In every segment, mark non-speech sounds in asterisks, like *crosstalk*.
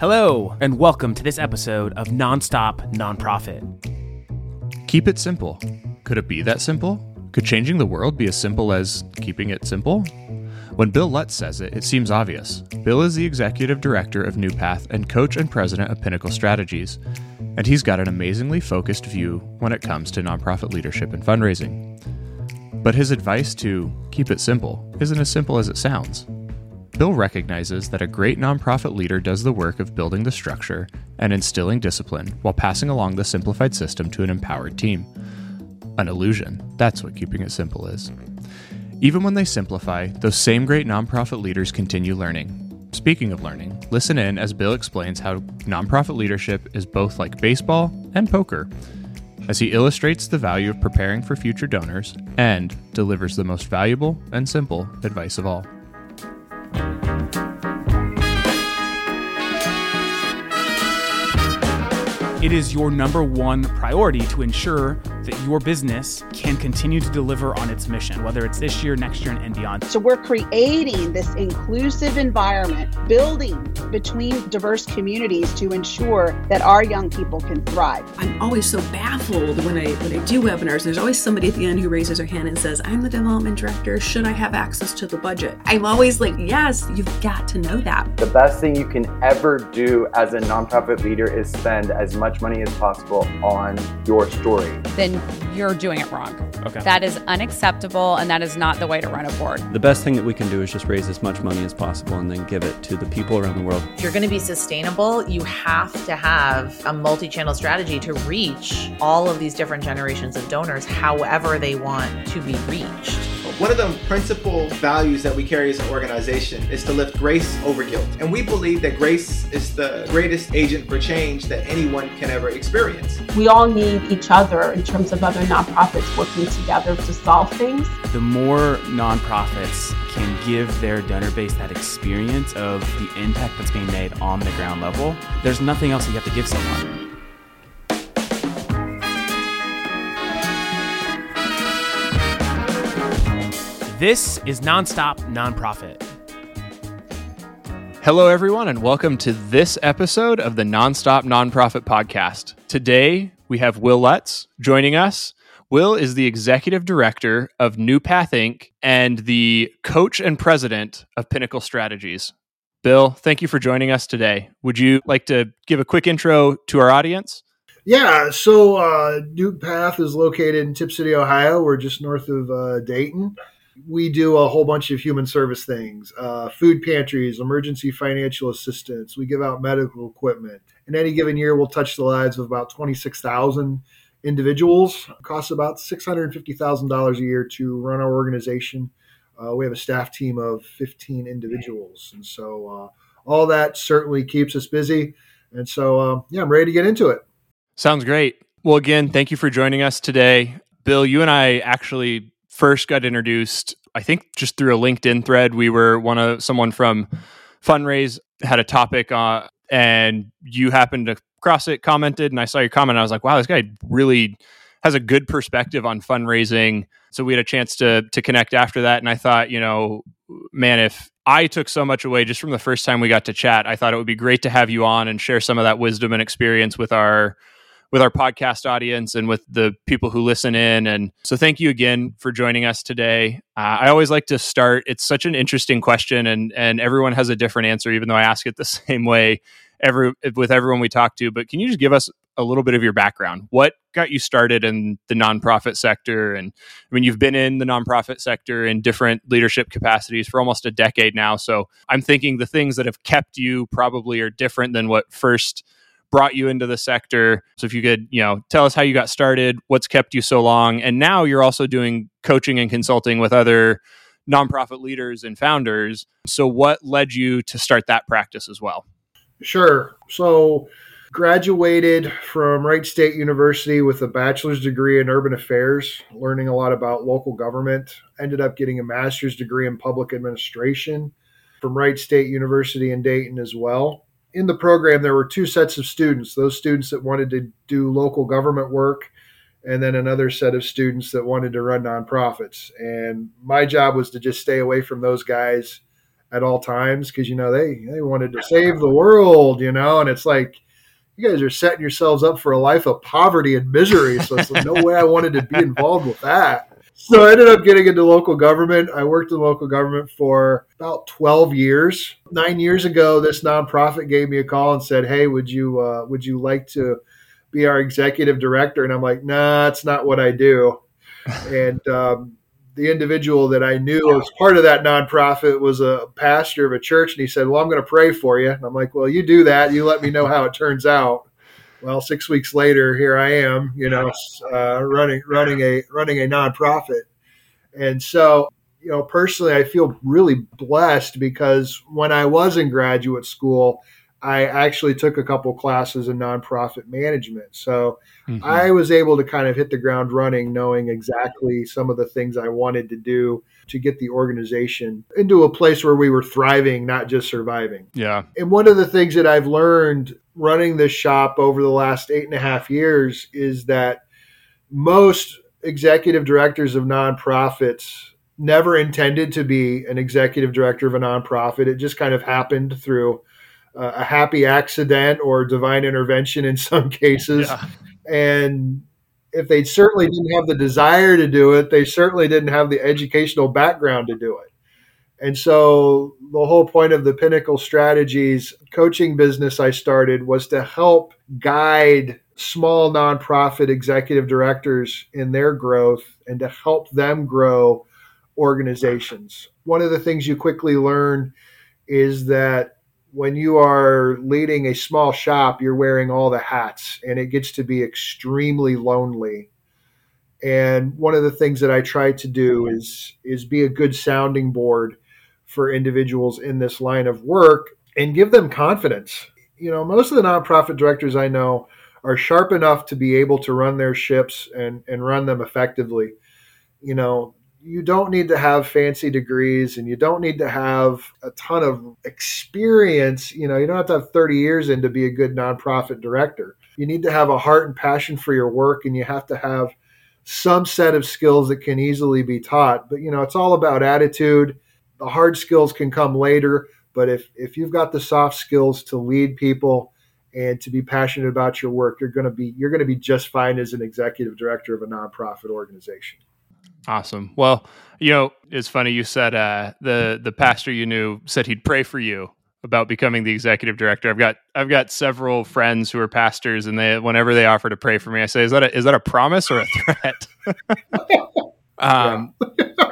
Hello, and welcome to this episode of Nonstop Nonprofit. Keep it simple. Could it be that simple? Could changing the world be as simple as keeping it simple? When Bill Lutz says it, it seems obvious. Bill is the executive director of New Path and coach and president of Pinnacle Strategies, and he's got an amazingly focused view when it comes to nonprofit leadership and fundraising. But his advice to keep it simple isn't as simple as it sounds. Bill recognizes that a great nonprofit leader does the work of building the structure and instilling discipline while passing along the simplified system to an empowered team. An illusion. That's what keeping it simple is. Even when they simplify, those same great nonprofit leaders continue learning. Speaking of learning, listen in as Bill explains how nonprofit leadership is both like baseball and poker, as he illustrates the value of preparing for future donors and delivers the most valuable and simple advice of all. It is your number one priority to ensure that your business can continue to deliver on its mission, whether it's this year, next year, and beyond. So we're creating this inclusive environment, building between diverse communities to ensure that our young people can thrive. I'm always so baffled when I when I do webinars. There's always somebody at the end who raises their hand and says, "I'm the development director. Should I have access to the budget?" I'm always like, "Yes, you've got to know that." The best thing you can ever do as a nonprofit leader is spend as much much money as possible on your story. Then you're doing it wrong. Okay. That is unacceptable and that is not the way to run a board. The best thing that we can do is just raise as much money as possible and then give it to the people around the world. If you're going to be sustainable, you have to have a multi channel strategy to reach all of these different generations of donors however they want to be reached. One of the principal values that we carry as an organization is to lift grace over guilt. And we believe that grace is the greatest agent for change that anyone can ever experience. We all need each other in terms of other nonprofits working together to solve things. The more nonprofits can give their donor base that experience of the impact that's being made on the ground level, there's nothing else that you have to give someone. This is Nonstop Nonprofit. Hello, everyone, and welcome to this episode of the Nonstop Nonprofit Podcast. Today, we have Bill Lutz joining us. Bill is the executive director of New Path Inc. and the coach and president of Pinnacle Strategies. Bill, thank you for joining us today. Would you like to give a quick intro to our audience? Yeah, so uh, New Path is located in Tipp City, Ohio. We're just north of uh, Dayton we do a whole bunch of human service things uh, food pantries emergency financial assistance. We give out medical equipment. In any given year we'll touch the lives of about 26000 individuals. It costs about $650000 a year to run our organization. Uh, we have a staff team of 15 individuals. And so uh, all that certainly keeps us busy. And so uh, yeah i'm ready to get into it. Sounds great. Well again thank you for joining us today. Bill you and i actually first got introduced, I think just through a LinkedIn thread. We were one of someone from Funraise had a topic uh, and you happened to cross it, commented, and I saw your comment. I was like, wow, this guy really has a good perspective on fundraising. So we had a chance to to connect after that, and I thought, you know, man, if I took so much away just from the first time we got to chat, I thought it would be great to have you on and share some of that wisdom and experience with our with our podcast audience and with the people who listen in. And so, thank you again for joining us today. Uh, I always like to start. It's such an interesting question, and and everyone has a different answer, even though I ask it the *laughs* same way every with everyone we talk to. But can you just give us a little bit of your background? What got you started in the nonprofit sector? And I mean, you've been in the nonprofit sector in different leadership capacities for almost a decade now. So I'm thinking the things that have kept you probably are different than what first brought you into the sector. So if you could, you know, tell us how you got started, what's kept you so long, and now you're also doing coaching and consulting with other nonprofit leaders and founders. So what led you to start that practice as well? Sure. So graduated from Wright State University with a bachelor's degree in urban affairs, learning a lot about local government. Ended up getting a master's degree in public administration from Wright State University in Dayton as well in the program, there were two sets of students those students that wanted to do local government work, and then another set of students that wanted to run nonprofits. And my job was to just stay away from those guys at all times because you know they they wanted to save the world, you know, and it's like you guys are setting yourselves up for a life of poverty and misery. So it's like, no way I wanted to be involved with that. So I ended up getting into local government. I worked in local government for about 12 years. Nine years ago, this nonprofit gave me a call and said, "Hey, would you uh, would you like to be our executive director?" And I'm like, "Nah, that's not what I do." and um, the individual that I knew as part of that nonprofit was a pastor of a church, and he said, "Well, I'm going to pray for you." And I'm like, "Well, you do that. You let me know how it turns out." Well, six weeks later, here I am, you know, uh, running running a running a nonprofit, and so you know, personally, I feel really blessed because when I was in graduate school, I actually took a couple classes in nonprofit management. So mm-hmm. I was able to kind of hit the ground running, knowing exactly some of the things I wanted to do to get the organization into a place where we were thriving, not just surviving. Yeah. And one of the things that I've learned running this shop over the last eight and a half years is that most executive directors of nonprofits never intended to be an executive director of a nonprofit. It just kind of happened through uh, a happy accident or divine intervention in *laughs* some cases. Yeah. And if they certainly didn't have the desire to do it, they certainly didn't have the educational background to do it. And so the whole point of the Pinnacle Strategies coaching business I started was to help guide small nonprofit executive directors in their growth and to help them grow organizations. One of the things you quickly learn is that when you are leading a small shop, you're wearing all the hats and it gets to be extremely lonely. And one of the things that I try to do is is be a good sounding board for individuals in this line of work and give them confidence. You know, most of the nonprofit directors I know are sharp enough to be able to run their ships and, and run them effectively. You know, you don't need to have fancy degrees and you don't need to have a ton of experience. You know, you don't have to have 30 years in to be a good nonprofit director. You need to have a heart and passion for your work and you have to have some set of skills that can easily be taught. But, you know, it's all about attitude. The hard skills can come later. But if, if you've got the soft skills to lead people and to be passionate about your work, you're going to be you're going to be just fine as an executive director of a nonprofit organization. Awesome. Well, you know, it's funny you said uh, the the pastor you knew said he'd pray for you about becoming the executive director. I've got I've got several friends who are pastors, and they whenever they offer to pray for me, I say, "Is that a, is that a promise or a threat?" *laughs* *laughs* um, *laughs*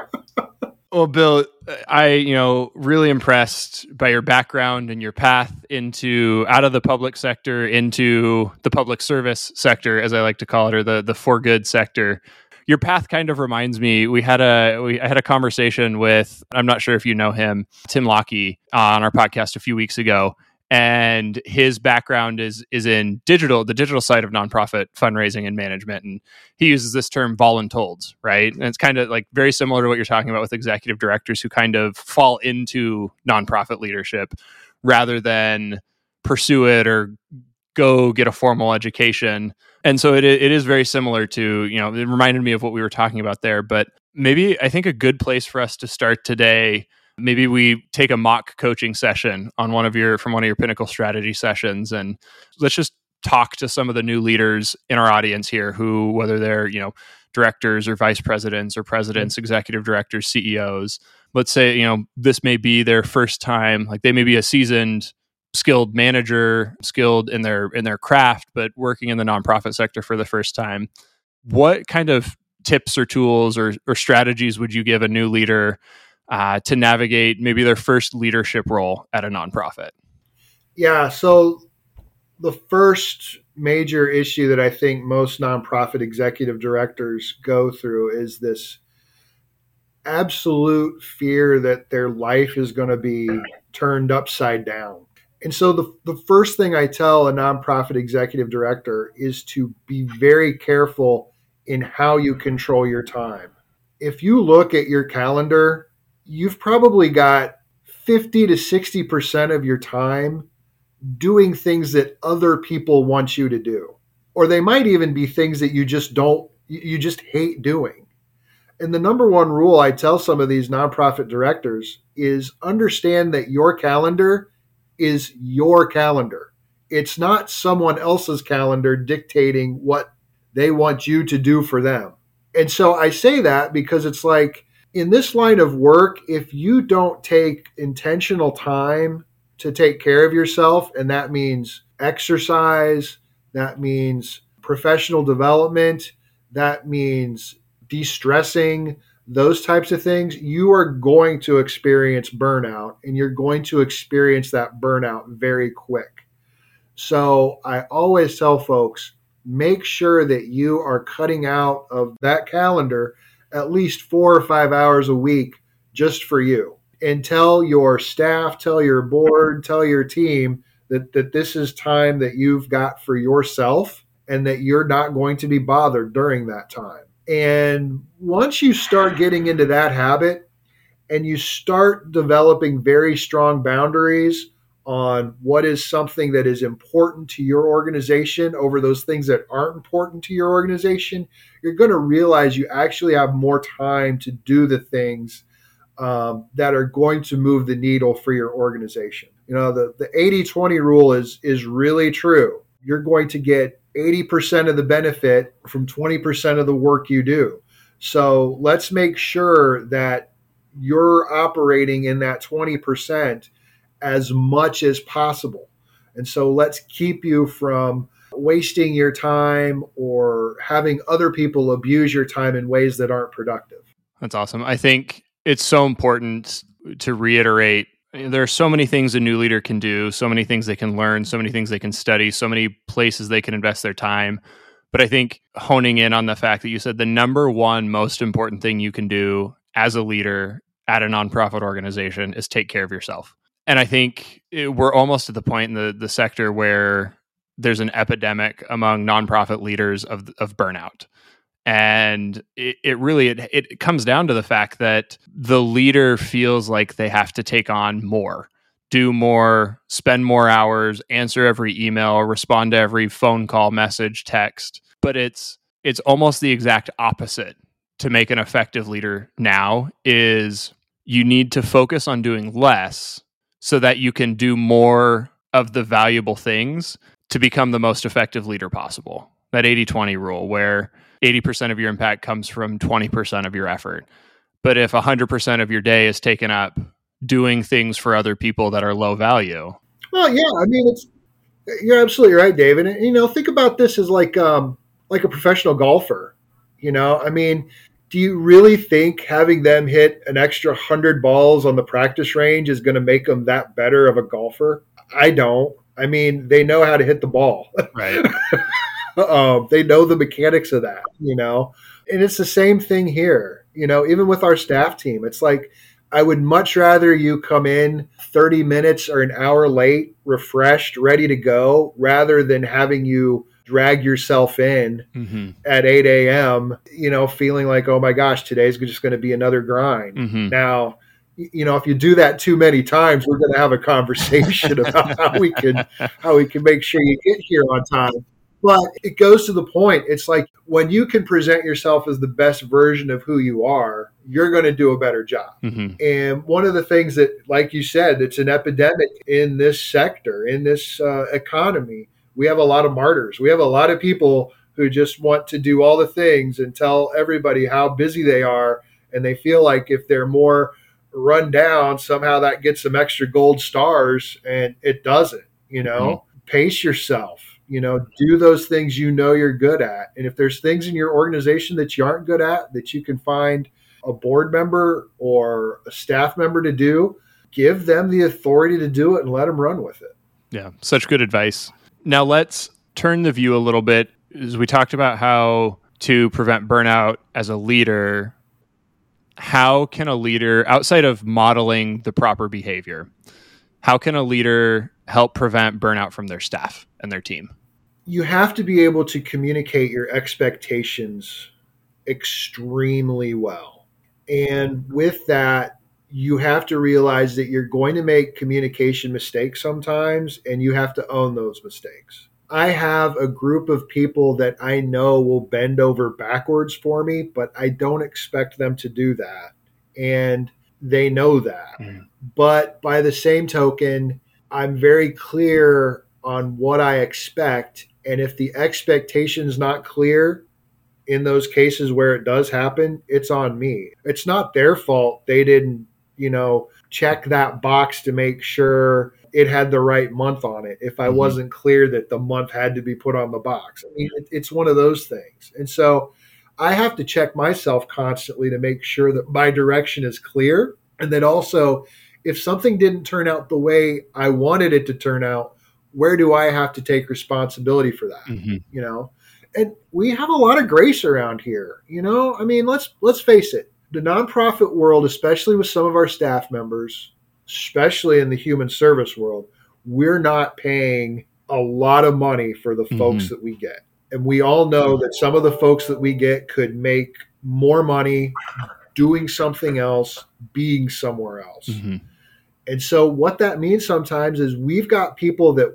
well, Bill, I you know really impressed by your background and your path into out of the public sector into the public service sector, as I like to call it, or the the for good sector your path kind of reminds me. We had a we I had a conversation with I'm not sure if you know him, Tim Lockie, uh, on our podcast a few weeks ago, and his background is is in digital the digital side of nonprofit fundraising and management and he uses this term voluntolds right? And it's kind of like very similar to what you're talking about with executive directors who kind of fall into nonprofit leadership rather than pursue it or go get a formal education. And so it it is very similar to you know it reminded me of what we were talking about there but maybe i think a good place for us to start today maybe we take a mock coaching session on one of your from one of your pinnacle strategy sessions and let's just talk to some of the new leaders in our audience here who whether they're you know directors or vice presidents or presidents mm-hmm. executive directors ceos let's say you know this may be their first time like they may be a seasoned skilled manager, skilled in their in their craft, but working in the nonprofit sector for the first time. What kind of tips or tools or, or strategies would you give a new leader uh, to navigate maybe their first leadership role at a nonprofit? Yeah, so the first major issue that I think most nonprofit executive directors go through is this absolute fear that their life is going to be turned upside down. And so the, the first thing I tell a nonprofit executive director is to be very careful in how you control your time. If you look at your calendar, you've probably got 50 to 60% of your time doing things that other people want you to do. Or they might even be things that you just don't, you just hate doing. And the number one rule I tell some of these nonprofit directors is understand that your calendar is your calendar. It's not someone else's calendar dictating what they want you to do for them. And so I say that because it's like in this line of work, if you don't take intentional time to take care of yourself, and that means exercise, that means professional development, that means de stressing, those types of things, you are going to experience burnout and you're going to experience that burnout very quick. So I always tell folks make sure that you are cutting out of that calendar at least four or five hours a week just for you. And tell your staff, tell your board, tell your team that, that this is time that you've got for yourself and that you're not going to be bothered during that time. And once you start getting into that habit and you start developing very strong boundaries on what is something that is important to your organization over those things that aren't important to your organization, you're going to realize you actually have more time to do the things um, that are going to move the needle for your organization. You know, the, the 80 20 rule is, is really true. You're going to get 80% of the benefit from 20% of the work you do. So let's make sure that you're operating in that 20% as much as possible. And so let's keep you from wasting your time or having other people abuse your time in ways that aren't productive. That's awesome. I think it's so important to reiterate there are so many things a new leader can do, so many things they can learn, so many things they can study, so many places they can invest their time. But I think honing in on the fact that you said the number one most important thing you can do as a leader at a nonprofit organization is take care of yourself. And I think it, we're almost at the point in the, the sector where there's an epidemic among nonprofit leaders of, of burnout. And it, it really it, it comes down to the fact that the leader feels like they have to take on more do more spend more hours answer every email respond to every phone call message text. But it's it's almost the exact opposite to make an effective leader now is you need to focus on doing less so that you can do more of the valuable things to become the most effective leader possible that 80-20 rule where 80% of your impact comes from 20% of your effort. But if 100% of your day is taken up doing things for other people that are low value. Well, yeah, I mean it's you're absolutely right, David. And you know, think about this as like um like a professional golfer. You know, I mean, do you really think having them hit an extra 100 balls on the practice range is going to make them that better of a golfer? I don't. I mean, they know how to hit the ball. Right. *laughs* um, they know the mechanics of that, you know. And it's the same thing here, you know. Even with our staff team, it's like I would much rather you come in 30 minutes or an hour late, refreshed, ready to go, rather than having you drag yourself in mm-hmm. at 8 a.m., you know, feeling like, oh my gosh, today's just going to be another grind. Mm-hmm. Now, you know, if you do that too many times, we're going to have a conversation *laughs* about how we can how we can make sure you get here on time. But it goes to the point. It's like when you can present yourself as the best version of who you are, you're going to do a better job. Mm-hmm. And one of the things that, like you said, it's an epidemic in this sector, in this uh, economy. We have a lot of martyrs. We have a lot of people who just want to do all the things and tell everybody how busy they are. And they feel like if they're more run down, somehow that gets some extra gold stars. And it doesn't, you know? Mm-hmm. Pace yourself you know do those things you know you're good at and if there's things in your organization that you aren't good at that you can find a board member or a staff member to do give them the authority to do it and let them run with it yeah such good advice now let's turn the view a little bit as we talked about how to prevent burnout as a leader how can a leader outside of modeling the proper behavior how can a leader help prevent burnout from their staff and their team? You have to be able to communicate your expectations extremely well. And with that, you have to realize that you're going to make communication mistakes sometimes, and you have to own those mistakes. I have a group of people that I know will bend over backwards for me, but I don't expect them to do that. And they know that. Mm. But by the same token, I'm very clear on what I expect. And if the expectation's not clear in those cases where it does happen, it's on me. It's not their fault. They didn't, you know, check that box to make sure it had the right month on it if I mm-hmm. wasn't clear that the month had to be put on the box. I mean, it, it's one of those things. And so I have to check myself constantly to make sure that my direction is clear. And then also, if something didn't turn out the way I wanted it to turn out, where do I have to take responsibility for that? Mm-hmm. You know? And we have a lot of grace around here. You know, I mean, let's let's face it. The nonprofit world, especially with some of our staff members, especially in the human service world, we're not paying a lot of money for the mm-hmm. folks that we get. And we all know that some of the folks that we get could make more money doing something else, being somewhere else. Mm-hmm. And so what that means sometimes is we've got people that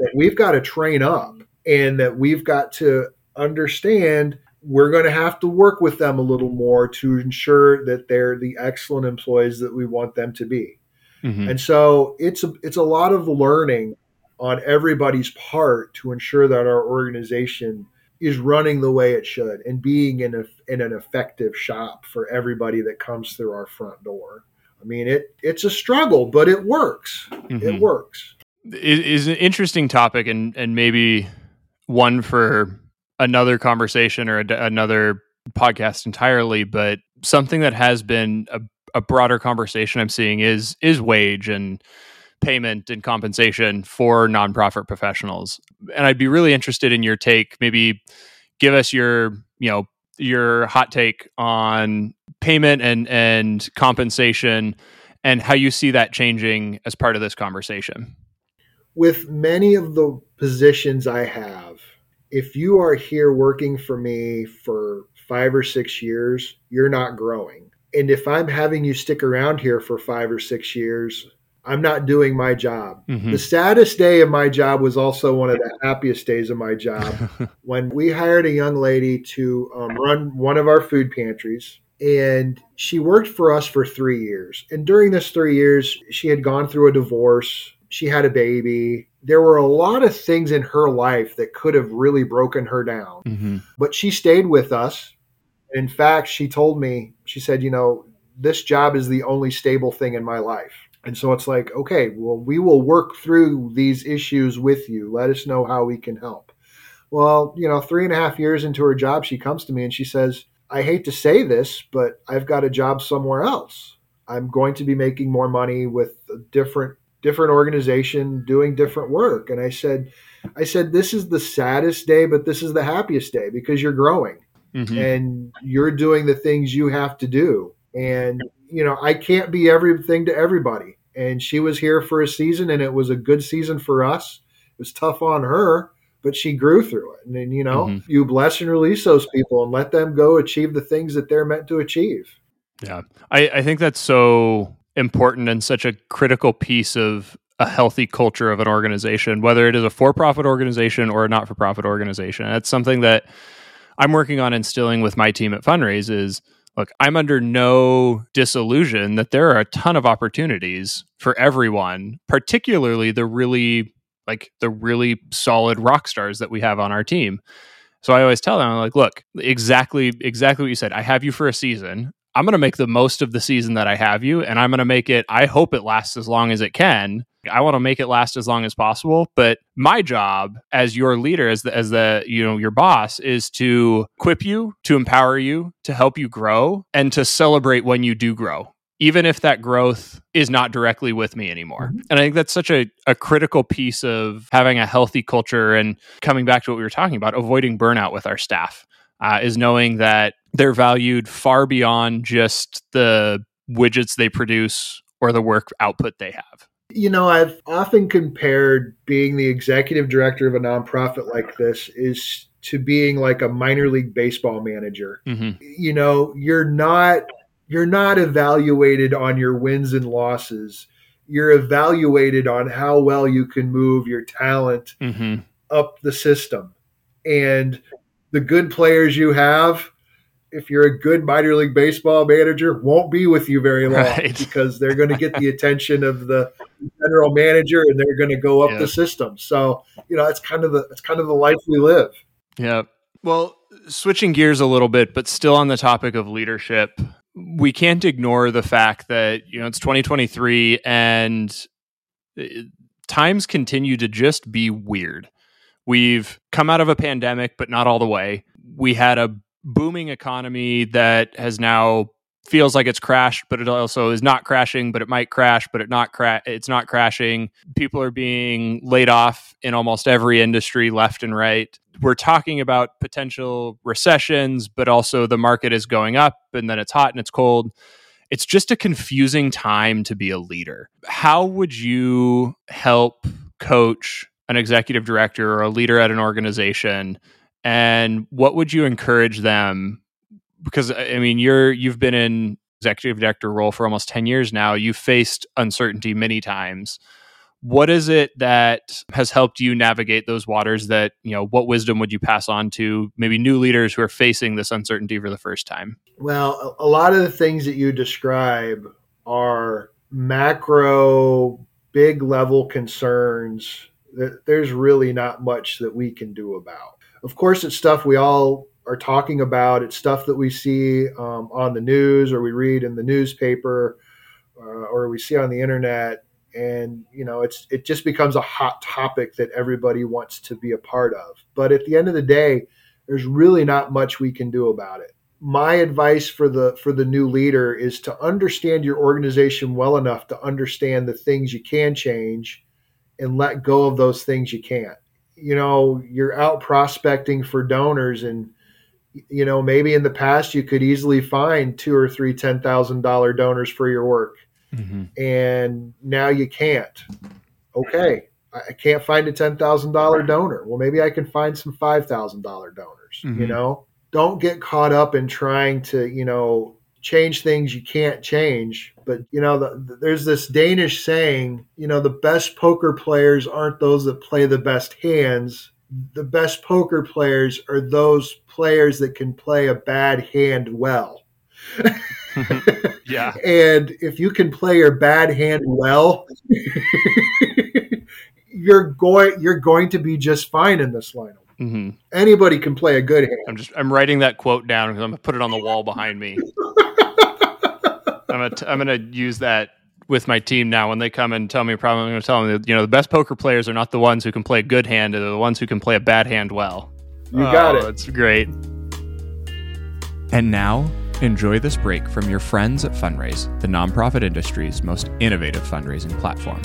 that we've got to train up and that we've got to understand we're going to have to work with them a little more to ensure that they're the excellent employees that we want them to be. Mm-hmm. And so it's a, it's a lot of learning on everybody's part to ensure that our organization is running the way it should and being in, a, in an effective shop for everybody that comes through our front door. I mean, it it's a struggle, but it works. Mm-hmm. It works. It is an interesting topic, and and maybe one for another conversation or a, another podcast entirely. But something that has been a a broader conversation I'm seeing is is wage and payment and compensation for nonprofit professionals. And I'd be really interested in your take. Maybe give us your, you know, your hot take on payment and and compensation and how you see that changing as part of this conversation. With many of the positions I have, if you are here working for me for 5 or 6 years, you're not growing and if I'm having you stick around here for five or six years, I'm not doing my job. Mm-hmm. The saddest day of my job was also one of the happiest days of my job *laughs* when we hired a young lady to um, run one of our food pantries. And she worked for us for three years. And during this three years, she had gone through a divorce. She had a baby. There were a lot of things in her life that could have really broken her down. Mm-hmm. But she stayed with us in fact, she told me, she said, you know, this job is the only stable thing in my life. And so it's like, okay, well, we will work through these issues with you. Let us know how we can help. Well, you know, three and a half years into her job, she comes to me and she says, I hate to say this, but I've got a job somewhere else. I'm going to be making more money with a different different organization doing different work. And I said, I said, this is the saddest day, but this is the happiest day because you're growing mm-hmm. and you're doing the things you have to do. And, you know, I can't be everything to everybody. And she was here for a season and it was a good season for us. It was tough on her, but she grew through it. And then, you know, mm-hmm. you bless and release those people and let them go achieve the things that they're meant to achieve. Yeah. I, I think that's so important and such a critical piece of a healthy culture of an organization, whether it is a for profit organization or a not for profit organization. That's something that I'm working on instilling with my team at Funraise is look, I'm under no disillusion that there are a ton of opportunities for everyone, particularly the really like the really solid rock stars that we have on our team. So I always tell them, I'm like, look, exactly, exactly what you said. I have you for a season. I'm going to make the most of the season that I have you, and I'm going to make it. I hope it lasts as long as it can. I want to make it last as long as possible. But my job as your leader, as the, as the you know your boss, is to equip you, to empower you, to help you grow, and to celebrate when you do grow even if that growth is not directly with me anymore. Mm-hmm. And I think that's such a, a critical piece of having a healthy culture and coming back to what we were talking about, avoiding burnout with our staff, uh, is knowing that they're valued far beyond just the widgets they produce or the work output they have. You know, I've often compared being the executive director of a nonprofit like this is to being like a minor league baseball manager. Mm-hmm. You know, you're not you're not evaluated on your wins and losses. You're evaluated on how well you can move your talent mm-hmm. up the system. And the good players you have, if you're a good minor league baseball manager, won't be with you very long Right. *laughs* because they're going to get the attention of the general manager and they're going to go up Yeah. the system. So, you know, that's kind of the that's kind of the life we live. Yeah. Well, switching gears a little bit, but still on the topic of leadership, we can't ignore the fact that, you know, it's 2023 and uh, times continue to just be weird. We've come out of a pandemic, but not all the way. We had a booming economy that has now feels like it's crashed, but it also is not crashing, but it might crash, but it not cra- it's not crashing. People are being laid off in almost every industry left and right. We're talking about potential recessions, but also the market is going up and then it's hot and it's cold. It's just a confusing time to be a leader. How would you help coach an executive director or a leader at an organization and what would you encourage them because uh, I mean you're you've been in executive director role for almost 10 years now. You've faced uncertainty many times. What is it that has helped you navigate those waters that, you know, what wisdom would you pass on to maybe new leaders who are facing this uncertainty for the first time? Well, a lot of the things that you describe are macro, big level concerns there's really not much that we can do about. Of course, it's stuff we all are talking about. It's stuff that we see um, on the news or we read in the newspaper uh, or we see on the internet. And you know, it's it just becomes a hot topic that everybody wants to be a part of. But at the end of the day, there's really not much we can do about it my advice for the for the new leader is to understand your organization well enough to understand the things you can change and let go of those things you can't. You know you're out prospecting for donors and you know maybe in the past you could easily find two or three ten thousand dollar donors for your work. And now you can't. Okay i can't find a ten thousand dollar donor. Well maybe i can find some five thousand dollar donors you Mhm. know? Don't get caught up in trying to you know change things you can't change. But you know the, there's this danish saying you know the best poker players aren't those that play the best hands. The best poker players are those players that can play a bad hand well. *laughs* Yeah. and if you can play your bad hand well *laughs* you're going you're going to be just fine in this lineup. Hmm anybody can play a good hand. I'm just I'm writing that quote down because I'm gonna put it on the wall behind me. *laughs* I'm gonna t- I'm gonna use that with my team now when they come and tell me a problem. I'm gonna tell them that you know the best poker players are not the ones who can play a good hand; they're the ones who can play a bad hand well. You got it. Oh, That's great. And now, enjoy this break from your friends at Funraise, the nonprofit industry's most innovative fundraising platform.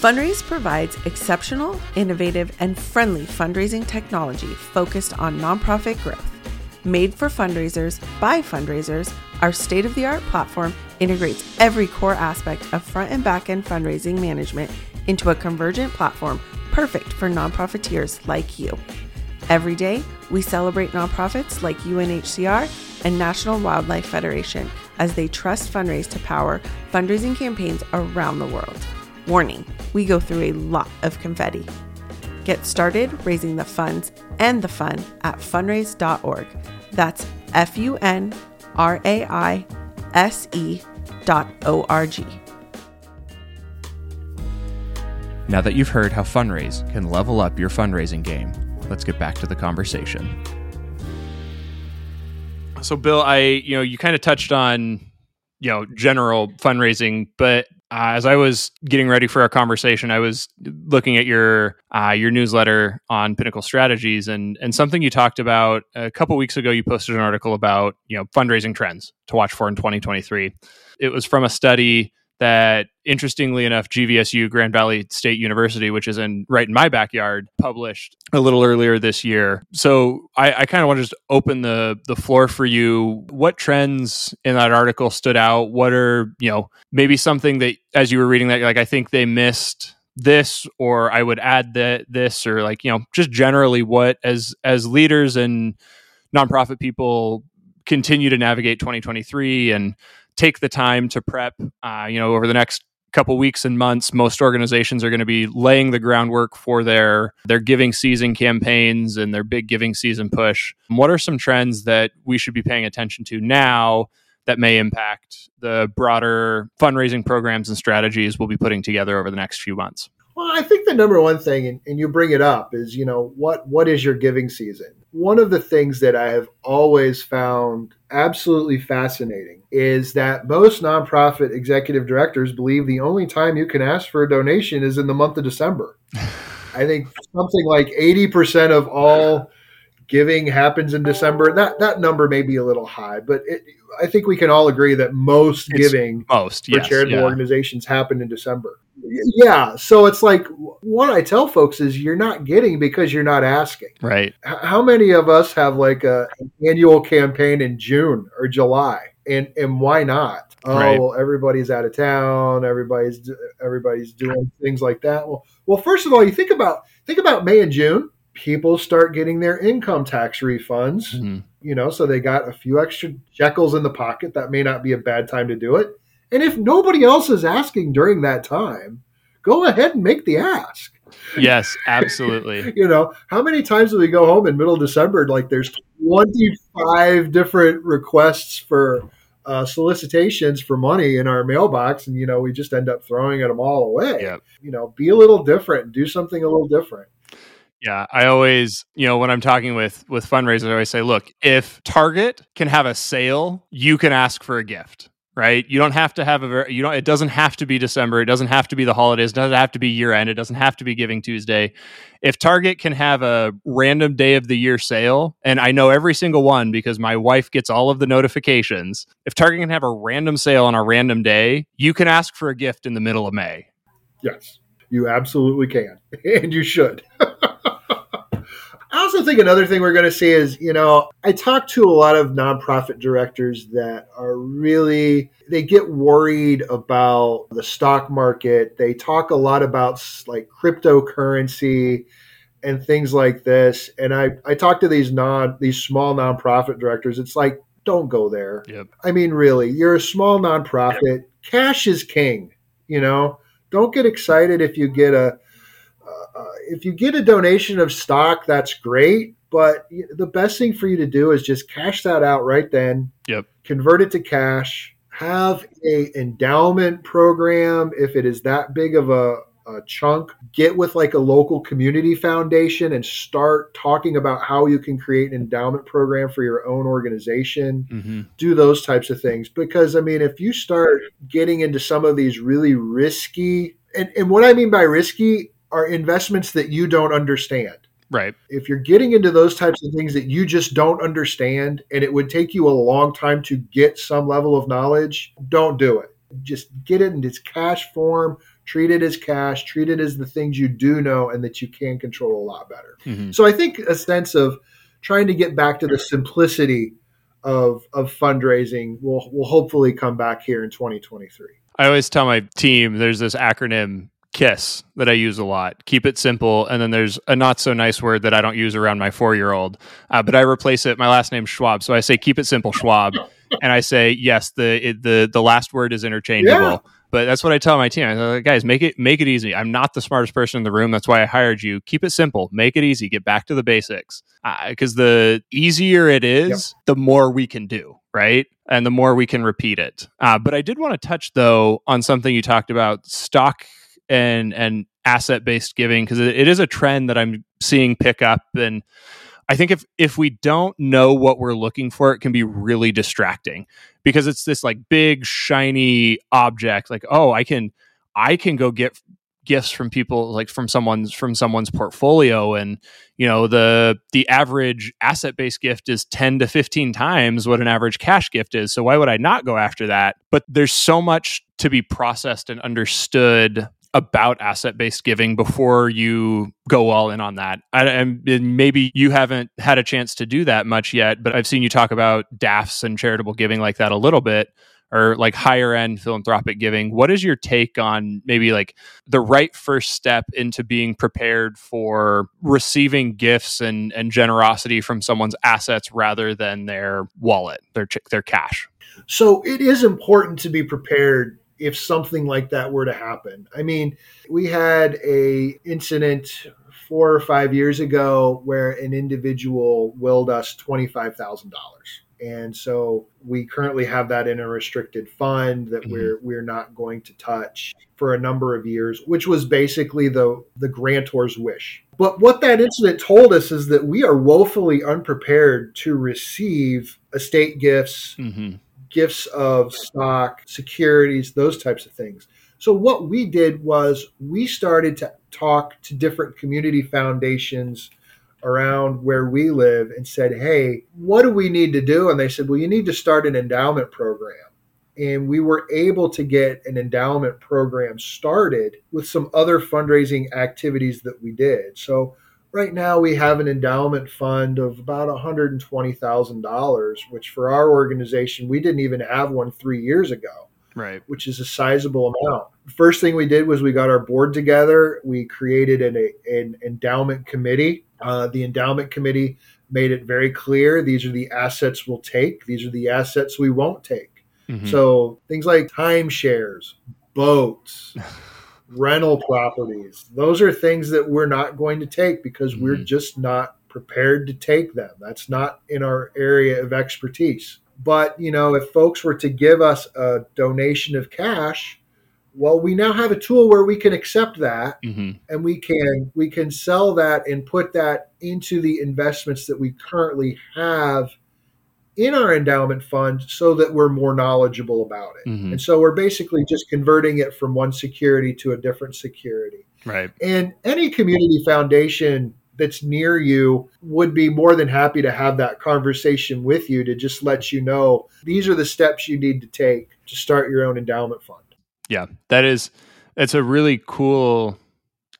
Funraise provides exceptional, innovative, and friendly fundraising technology focused on nonprofit growth. Made for fundraisers by fundraisers, our state of the art platform integrates every core aspect of front and back end fundraising management into a convergent platform perfect for nonprofiteers like you. Every day, we celebrate nonprofits like UNHCR and National Wildlife Federation as they trust Funraise to power fundraising campaigns around the world. Warning, we go through a lot of confetti. Get started raising the funds and the fun at funraise.org. That's F U N R A I S E dot O R G. Now that you've heard how Funraise can level up your fundraising game, let's get back to the conversation. So, Bill, I you know you kind of touched on you know general fundraising, but uh, as I was getting ready for our conversation, I was looking at your uh, your newsletter on Pinnacle Strategies, and and something you talked about a couple weeks ago. You posted an article about you know fundraising trends to watch for in 2023. It was from a study that, interestingly enough, GVSU Grand Valley State University, which is in right in my backyard, published a little earlier this year. So I, I kind of want to just open the the floor for you. What trends in that article stood out? What are you know maybe something that as you were reading that, like I think they missed this, or I would add that this, or like you know just generally what as as leaders and nonprofit people continue to navigate 2023 and take the time to prep uh, you know over the next couple weeks and months, most organizations are going to be laying the groundwork for their their giving season campaigns and their big giving season push. What are some trends that we should be paying attention to now that may impact the broader fundraising programs and strategies we'll be putting together over the next few months? Well, I think the number one thing, and, and, you bring it up, is you know what what is your giving season? One of the things that I have always found absolutely fascinating is that most nonprofit executive directors believe the only time you can ask for a donation is in the month of December. *laughs* I think something like eighty percent of all giving happens in December. That that number may be a little high, but it, I think we can all agree that most it's giving most for yes, charitable yeah. organizations happen in December. Yeah, so it's like what I tell folks is you're not getting because you're not asking. Right. How many of us have like a an annual campaign in June or July, and and why not? Oh, right. well, everybody's out of town. Everybody's everybody's doing things like that. Well, well, first of all, you think about think about May and June. People start getting their income tax refunds. Mm-hmm. You know, so they got a few extra shekels in the pocket. That may not be a bad time to do it and if nobody else is asking during that time, go ahead and make the ask. Yes, *laughs* absolutely. you know, how many times do we go home in middle of December? Like there's 25 different requests for uh, solicitations for money in our mailbox, and you know we just end up throwing them all away. Yep. You know, be a little different, do something a little different. Yeah, I always, you know, when I'm talking with with fundraisers, I always say, look, if Target can have a sale, you can ask for a gift right? You don't have to have a very, you don't, it doesn't have to be December. It doesn't have to be the holidays. It doesn't have to be year end. It doesn't have to be Giving Tuesday. If Target can have a random day of the year sale, and I know every single one because my wife gets all of the notifications, if Target can have a random sale on a random day, you can ask for a gift in the middle of May. Yes, you absolutely can. *laughs* And you should. I also think another thing we're going to see is, you know, I talk to a lot of nonprofit directors that are really, they get worried about the stock market. They talk a lot about like cryptocurrency and things like this. And I, I talk to these non, these small nonprofit directors. It's like, don't go there. Yep. I mean, really, you're a small nonprofit. Yep. Cash is king, you know, don't get excited if you get a, uh, if you get a donation of stock, that's great. But the best thing for you to do is just cash that out right then. Yep. Convert it to cash. Have a endowment program if it is that big of a, a chunk. Get with like a local community foundation and start talking about how you can create an endowment program for your own organization. Mm-hmm. Do those types of things because I mean, if you start getting into some of these really risky and, and what I mean by risky are investments that you don't understand. Right. If you're getting into those types of things that you just don't understand and it would take you a long time to get some level of knowledge, don't do it. Just get it in its cash form, treat it as cash, treat it as the things you do know and that you can control a lot better. Mm-hmm. So I think a sense of trying to get back to the simplicity of of fundraising will will hopefully come back here in 2023. I always tell my team there's this acronym KISS that I use a lot. Keep it simple. And then there's a not so nice word that I don't use around my four year old, uh, but I replace it. My last name's Schwab. So I say, keep it simple, Schwab. and I say, yes, the, it, the, the last word is interchangeable. Yeah. But that's what I tell my team. Like, guys, make it make it easy. I'm not the smartest person in the room. That's why I hired you. Keep it simple. Make it easy. Get back to the basics. Because uh, the easier it is, yep. the more we can do right? And the more we can repeat it. Uh, but I did want to touch, though, on something you talked about stock and and asset based giving because it, it is a trend that I'm seeing pick up and I think if if we don't know what we're looking for, it can be really distracting because it's this like big shiny object. Like, oh, I can I can go get gifts from people like from someone's from someone's portfolio and you know the the average asset based gift is 10 to 15 times what an average cash gift is so why would i not go after that but there's so much to be processed and understood about asset based giving before you go all in on that. And maybe you haven't had a chance to do that much yet, but I've seen you talk about DAFs and charitable giving like that a little bit or like higher end philanthropic giving. What is your take on maybe like the right first step into being prepared for receiving gifts and, and generosity from someone's assets rather than their wallet, their their cash? So it is important to be prepared if something like that were to happen. I mean, we had a incident four or five years ago where an individual willed us $25,000. And so we currently have that in a restricted fund that mm-hmm. we're we're not going to touch for a number of years, which was basically the the grantor's wish. But what that incident told us is that we are woefully unprepared to receive estate gifts, mm-hmm. Gifts of stock, securities, those types of things. So what we did was we started to talk to different community foundations around where we live and said, Hey, what do we need to do? And they said, Well, you need to start an endowment program. And we were able to get an endowment program started with some other fundraising activities that we did. So, right now we have an endowment fund of about $120,000, which for our organization, we didn't even have one three years ago right. which is a sizable amount. First thing we did was we got our board together. We created an, an endowment committee. Uh, the endowment committee made it very clear these are the assets we'll take these are the assets we won't take. Mm-hmm. so things like timeshares boats *laughs* rental properties those are things that we're not going to take because mm-hmm. we're just not prepared to take them that's not in our area of expertise but, you know, if folks were to give us a donation of cash, well, we now have a tool where we can accept that mm-hmm. and we can we can sell that and put that into the investments that we currently have in our endowment fund so that we're more knowledgeable about it. Mm-hmm. And so we're basically just converting it from one security to a different security. Right. And any community foundation that's near you would be more than happy to have that conversation with you to just let you know these are the steps you need to take to start your own endowment fund. Yeah, that is it's a really cool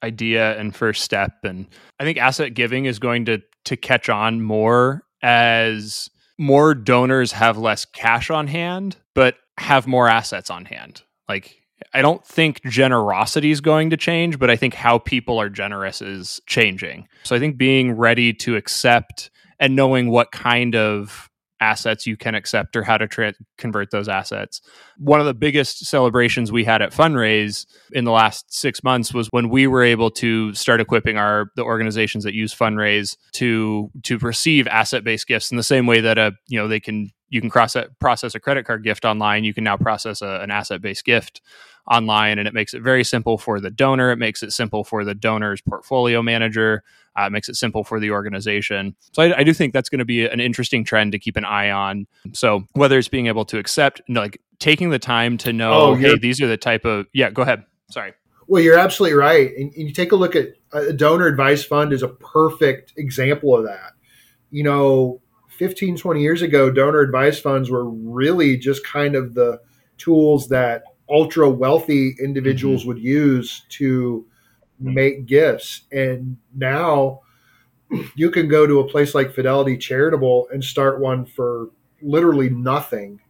idea and first step and I think asset giving is going to to catch on more as more donors have less cash on hand but have more assets on hand. Like I don't think generosity is going to change, but I think how people are generous is changing. So I think being ready to accept and knowing what kind of assets you can accept or how to tra- convert those assets. One of the biggest celebrations we had at Funraise in the last 6 months was when we were able to start equipping our the organizations that use Funraise to to receive asset-based gifts in the same way that a you know they can you can cross process a credit card gift online. You can now process a, an asset based gift online, and it makes it very simple for the donor. It makes it simple for the donor's portfolio manager. Uh, makes it simple for the organization. So I, I do think that's going to be an interesting trend to keep an eye on. So whether it's being able to accept, like taking the time to know, oh, hey, these are the type of yeah. Go ahead. Sorry. Well, you're absolutely right. And, and you take a look at a donor advice fund is a perfect example of that. You know, 15, 20 years ago, donor advice funds were really just kind of the tools that ultra wealthy individuals mm-hmm. would use to make gifts. And now you can go to a place like Fidelity Charitable and start one for literally nothing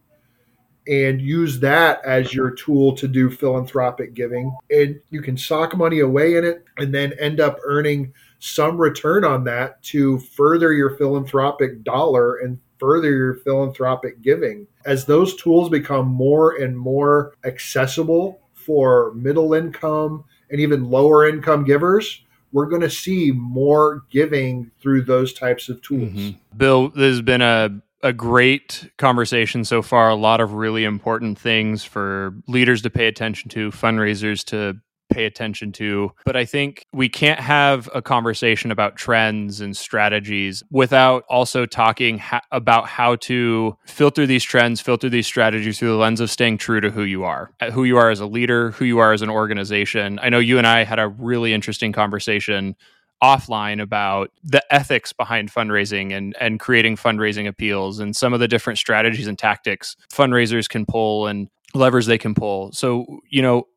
and use that as your tool to do philanthropic giving. And you can sock money away in it and then end up earning some return on that to further your philanthropic dollar and further your philanthropic giving. As those tools become more and more accessible for middle income and even lower income givers, we're going to see more giving through those types of tools. Mm-hmm. Bill, this has been a a great conversation so far. A lot of really important things for leaders to pay attention to, fundraisers to pay attention to. But I think we can't have a conversation about trends and strategies without also talking ha- about how to filter these trends, filter these strategies through the lens of staying true to who you are, who you are as a leader, who you are as an organization. I know you and I had a really interesting conversation offline about the ethics behind fundraising and and creating fundraising appeals and some of the different strategies and tactics fundraisers can pull and levers they can pull. So, you know,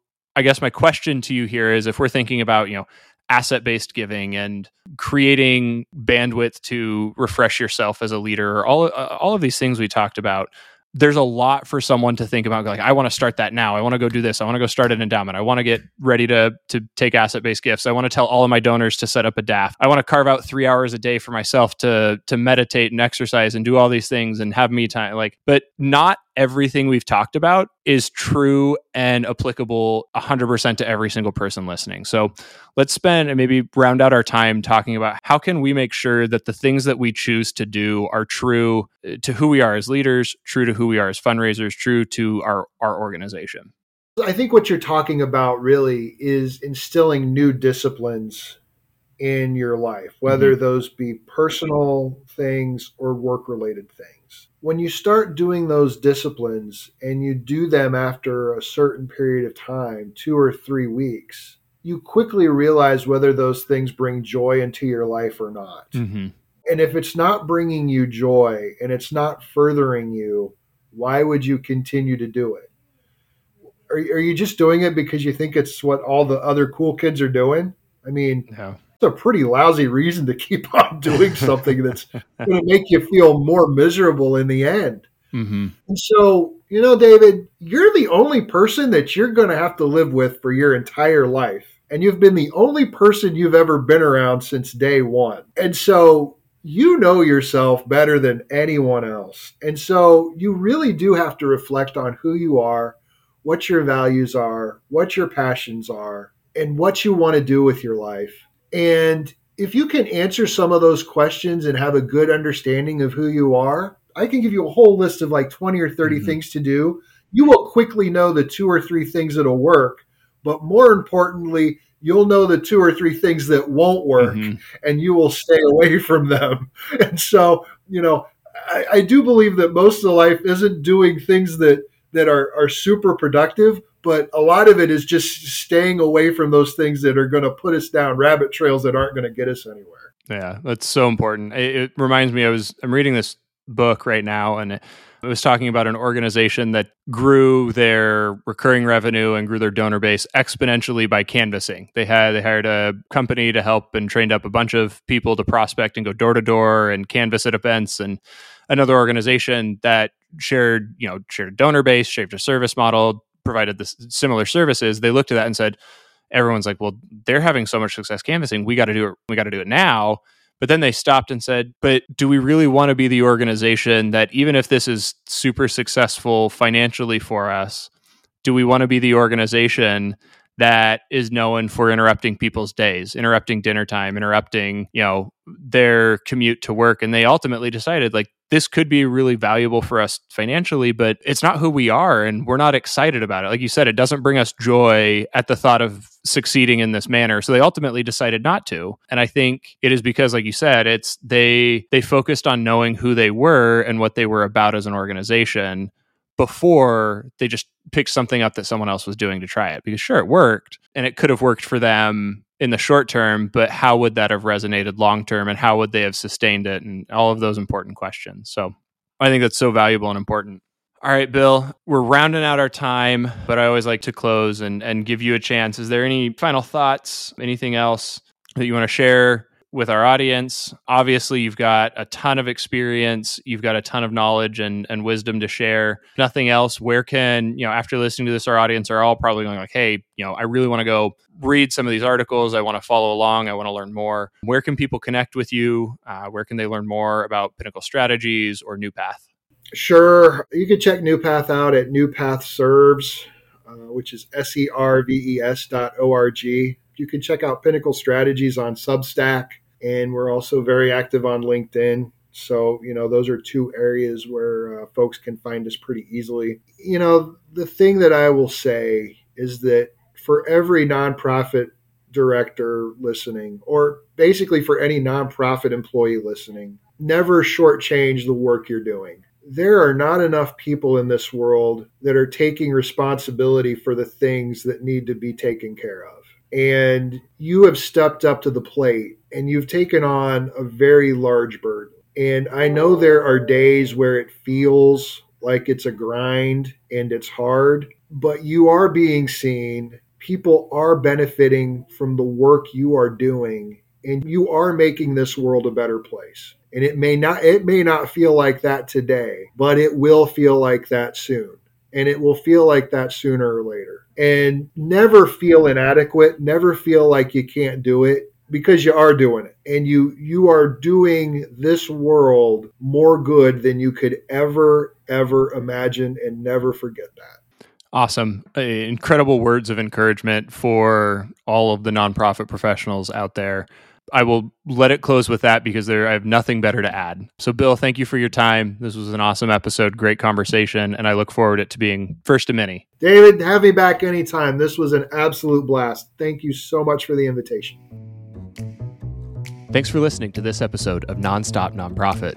I guess my question to you here is if we're thinking about, you know, asset based giving and creating bandwidth to refresh yourself as a leader, all uh, all of these things we talked about, there's a lot for someone to think about like i want to start that now. I want to go do this. I want to go start an endowment. I want to get ready to to take asset based gifts. I want to tell all of my donors to set up a daf i want to carve out three hours a day for myself to to meditate and exercise and do all these things and have me time like but not everything we've talked about is true and applicable 100% to every single person listening. So let's spend and maybe round out our time talking about how can we make sure that the things that we choose to do are true uh, to who we are as leaders, true to who we are as fundraisers, true to our, our organization. I think what you're talking about really is instilling new disciplines in your life, whether mm-hmm. those be personal things or work related things. When you start doing those disciplines and you do them after a certain period of time, two or three weeks, you quickly realize whether those things bring joy into your life or not. Mm-hmm. And if it's not bringing you joy and it's not furthering you, why would you continue to do it? Are, are you just doing it because you think it's what all the other cool kids are doing? I mean, no a pretty lousy reason to keep *laughs* on doing something that's going to make you feel more miserable in the end. Mm-hmm. And so, you know, David, you're the only person that you're going to have to live with for your entire life. And you've been the only person you've ever been around since day one. And so you know yourself better than anyone else. And so you really do have to reflect on who you are, what your values are, what your passions are, and what you want to do with your life. And if you can answer some of those questions and have a good understanding of who you are, I can give you a whole list of like 20 or 30 mm-hmm. things to do. You will quickly know the two or three things that'll work, but more importantly, you'll know the two or three things that won't work mm-hmm. and you will stay away from them. *laughs* And so, you know, I, I do believe that most of life isn't doing things that that are, are super productive, but a lot of it is just staying away from those things that are going to put us down rabbit trails that aren't going to get us anywhere. Yeah, that's so important. It, it, reminds me, I was I'm reading this book right now, and it, was talking about an organization that grew their recurring revenue and grew their donor base exponentially by canvassing. They had they hired a company to help and trained up a bunch of people to prospect and go door to door and canvass at events, and another organization that shared you know shared a donor base, shared a service model, provided this similar services, they looked at that and said, everyone's like, well, they're having so much success canvassing. We got to do it. We got to do it now. But then they stopped and said, but do we really want to be the organization that, even if this is super successful financially for us, do we want to be the organization that is known for interrupting people's days, interrupting dinner time, interrupting, you know, their commute to work? And they ultimately decided, like, this could be really valuable for us financially, but it's not who we are and we're not excited about it. Like you said, it doesn't bring us joy at the thought of succeeding in this manner. So they ultimately decided not to. And I think it is because like you said, it's they they focused on knowing who they were and what they were about as an organization before they just picked something up that someone else was doing to try it because sure it worked and it could have worked for them in the short term, but how would that have resonated long term and how would they have sustained it and all of those important questions. So I think that's so valuable and important. All right, Bill, we're rounding out our time, but I always like to close and, and give you a chance. Is there any final thoughts, anything else that you want to share with our audience. Obviously, you've got a ton of experience, you've got a ton of knowledge and, and wisdom to share. Nothing else. Where can, you know, after listening to this, our audience are all probably going like, hey, you know, I really want to go read some of these articles. I want to follow along. I want to learn more. Where can people connect with you? Uh, where can they learn more about Pinnacle Strategies or New Path? Sure. You can check New Path out at New Path Serves, uh, which is S E R V E S dot O R G. You can check out Pinnacle Strategies on Substack and we're also very active on LinkedIn. So, you know, those are two areas where uh, folks can find us pretty easily. You know, the thing that I will say is that for every nonprofit director listening, or basically for any nonprofit employee listening, never shortchange the work you're doing. There are not enough people in this world that are taking responsibility for the things that need to be taken care of and you have stepped up to the plate and you've taken on a very large burden. And I know there are days where it feels like it's a grind and it's hard, but you are being seen. People are benefiting from the work you are doing, and you are making this world a better place. And it may not it may not feel like that today, but it will feel like that soon. And it will feel like that sooner or later and never feel inadequate, never feel like you can't do it. Because you are doing it and you you are doing this world more good than you could ever ever imagine and never forget that awesome uh, incredible words of encouragement for all of the nonprofit professionals out there I will let it close with that because there I have nothing better to add. So Bill, thank you for your time. This was an awesome episode, great conversation, and I look forward it to being first of many. David, have me back anytime. This was an absolute blast. Thank you so much for the invitation. Thanks for listening to this episode of Nonstop Nonprofit.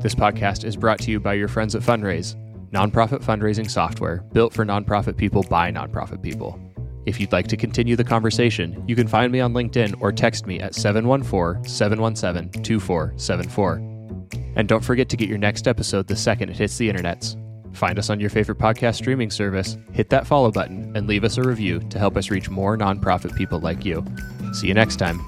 This podcast is brought to you by your friends at Funraise, nonprofit fundraising software built for nonprofit people by nonprofit people. If you'd like to continue the conversation, you can find me on LinkedIn or text me at 714 717 2474. And don't forget to get your next episode the second it hits the internets. Find us on your favorite podcast streaming service, hit that follow button, and leave us a review to help us reach more nonprofit people like you. See you next time.